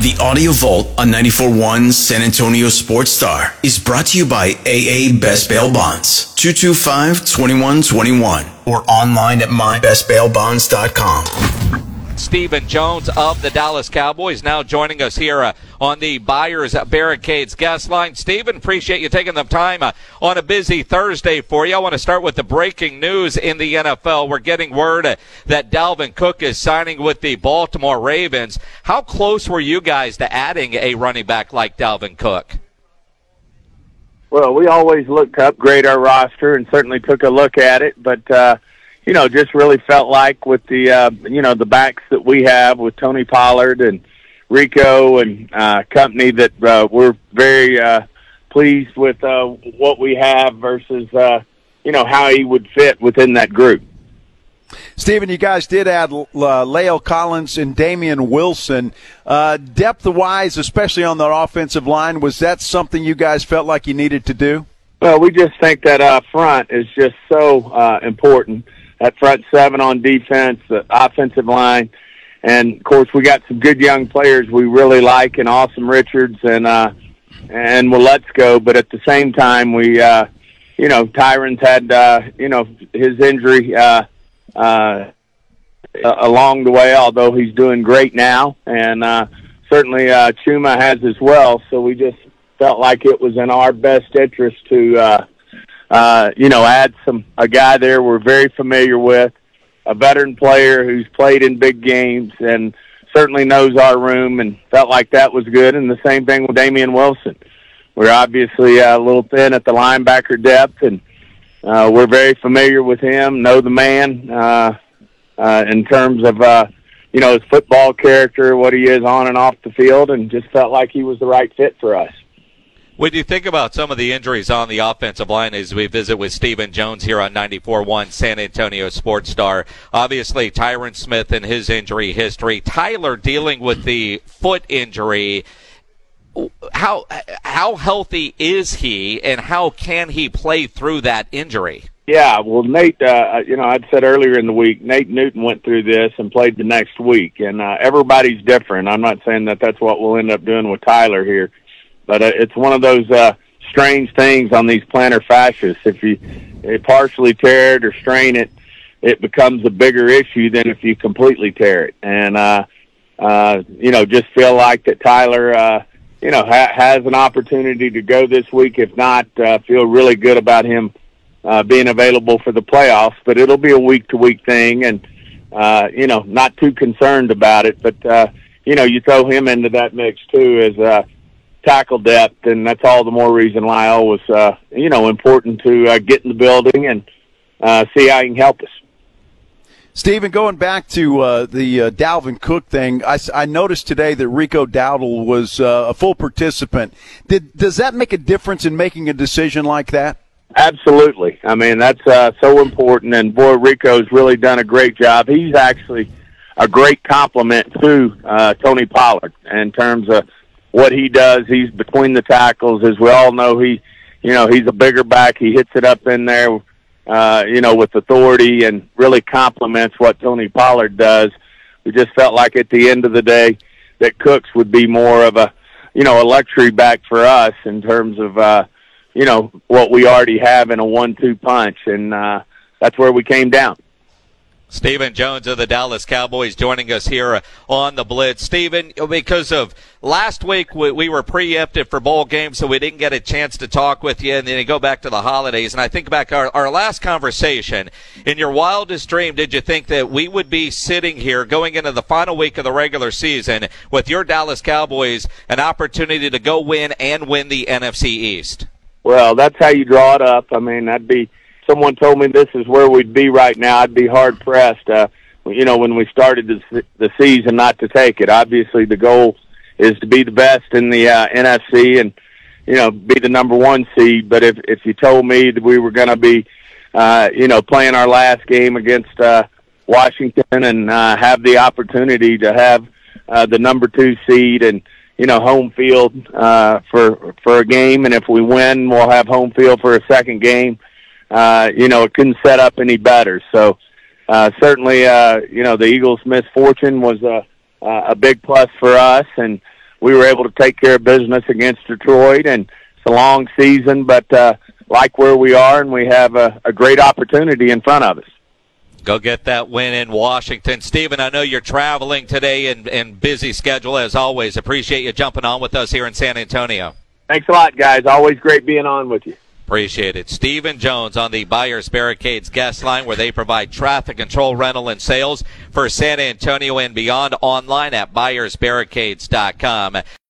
The Audio Vault on 94.1 San Antonio Sports Star is brought to you by AA Best Bail Bonds, 225-2121, or online at mybestbailbonds.com. Stephen Jones of the Dallas Cowboys now joining us here uh, on the Buyers Barricades guest line. Stephen, appreciate you taking the time uh, on a busy Thursday for you. I want to start with the breaking news in the NFL. We're getting word uh, that Dalvin Cook is signing with the Baltimore Ravens. How close were you guys to adding a running back like Dalvin Cook? Well, we always look to upgrade our roster and certainly took a look at it, but uh, you know, just really felt like with the uh, you know the backs that we have with Tony Pollard and Rico and uh, company that uh, we're very uh, pleased with uh, what we have versus uh, you know how he would fit within that group. Stephen, you guys did add uh, La'el Collins and Damien Wilson. Uh, depth wise, especially on the offensive line, was that something you guys felt like you needed to do? Well, we just think that uh, front is just so uh, important that front seven on defense, the offensive line, and of course we got some good young players we really like, and Asim Richards and uh, and well, let's go. But at the same time, we uh, you know Tyron's had uh, you know his injury uh, uh, along the way, although he's doing great now, and uh, certainly uh, Chuma has as well. So we just felt like it was in our best interest to. Uh, uh, you know, add some a guy there we're very familiar with, a veteran player who's played in big games and certainly knows our room and felt like that was good. And the same thing with Damien Wilson. We're obviously uh, a little thin at the linebacker depth, and uh, we're very familiar with him, know the man uh, uh, in terms of uh, you know his football character, what he is on and off the field, and just felt like he was the right fit for us. When you think about some of the injuries on the offensive line as we visit with Stephen Jones here on 94.1 San Antonio Sports Star, obviously Tyron Smith and his injury history, Tyler dealing with the foot injury. How how healthy is he, and how can he play through that injury? Yeah, well, Nate, uh, you know, I'd said earlier in the week, Nate Newton went through this and played the next week, and uh, everybody's different. I'm not saying that that's what we'll end up doing with Tyler here but uh, it's one of those uh, strange things on these plantar fascias. If you, you partially tear it or strain it, it becomes a bigger issue than if you completely tear it. And uh, uh, you know, just feel like that Tyler, uh, you know, ha- has an opportunity to go this week. If not, uh, feel really good about him uh, being available for the playoffs. But it'll be a week to week thing, and uh, you know, not too concerned about it. But uh, you know, you throw him into that mix too as. Uh, tackle depth, and that's all the more reason La'el was, uh, you know, important to uh, get in the building and uh, see how he can help us. Stephen, going back to uh, the uh, Dalvin Cook thing, I, I, noticed today that Rico Dowdle was uh, a full participant. Did, does that make a difference in making a decision like that? Absolutely. I mean, that's uh, so important, and boy, Rico's really done a great job. He's actually a great compliment to uh, Tony Pollard in terms of what he does. He's between the tackles, as we all know. He, you know, he's a bigger back. He hits it up in there, uh, you know, with authority and really complements what Tony Pollard does. We just felt like at the end of the day that Cooks would be more of a, you know, a luxury back for us in terms of, uh, you know, what we already have in a one-two punch, and uh, that's where we came down. Stephen Jones of the Dallas Cowboys joining us here on the Blitz. Stephen, because of last week we, we, were preempted for bowl games, so we didn't get a chance to talk with you, and then you go back to the holidays. And I think back our, our last conversation. In your wildest dream, did you think that we would be sitting here going into the final week of the regular season with your Dallas Cowboys an opportunity to go win and win the NFC East? Well, that's how you draw it up. I mean, that'd be someone told me this is where we'd be right now, I'd be hard pressed. Uh, you know, when we started the, the season, not to take it. Obviously, the goal is to be the best in the uh, NFC and you know be the number one seed. But if if you told me that we were going to be uh, you know playing our last game against uh, Washington and uh, have the opportunity to have uh, the number two seed and you know home field uh, for for a game, and if we win, we'll have home field for a second game. Uh, you know, it couldn't set up any better. So uh, certainly, uh, you know, the Eagles' misfortune was a a big plus for us, and we were able to take care of business against Detroit. And it's a long season, but uh, like where we are, and we have a, a great opportunity in front of us. Go get that win in Washington. Stephen, I know you're traveling today and, and busy schedule as always. Appreciate you jumping on with us here in San Antonio. Thanks a lot, guys. Always great being on with you. Appreciate it. Stephen Jones on the Buyers Barricades guest line where they provide traffic control, rental, and sales for San Antonio and beyond online at buyersbarricades.com.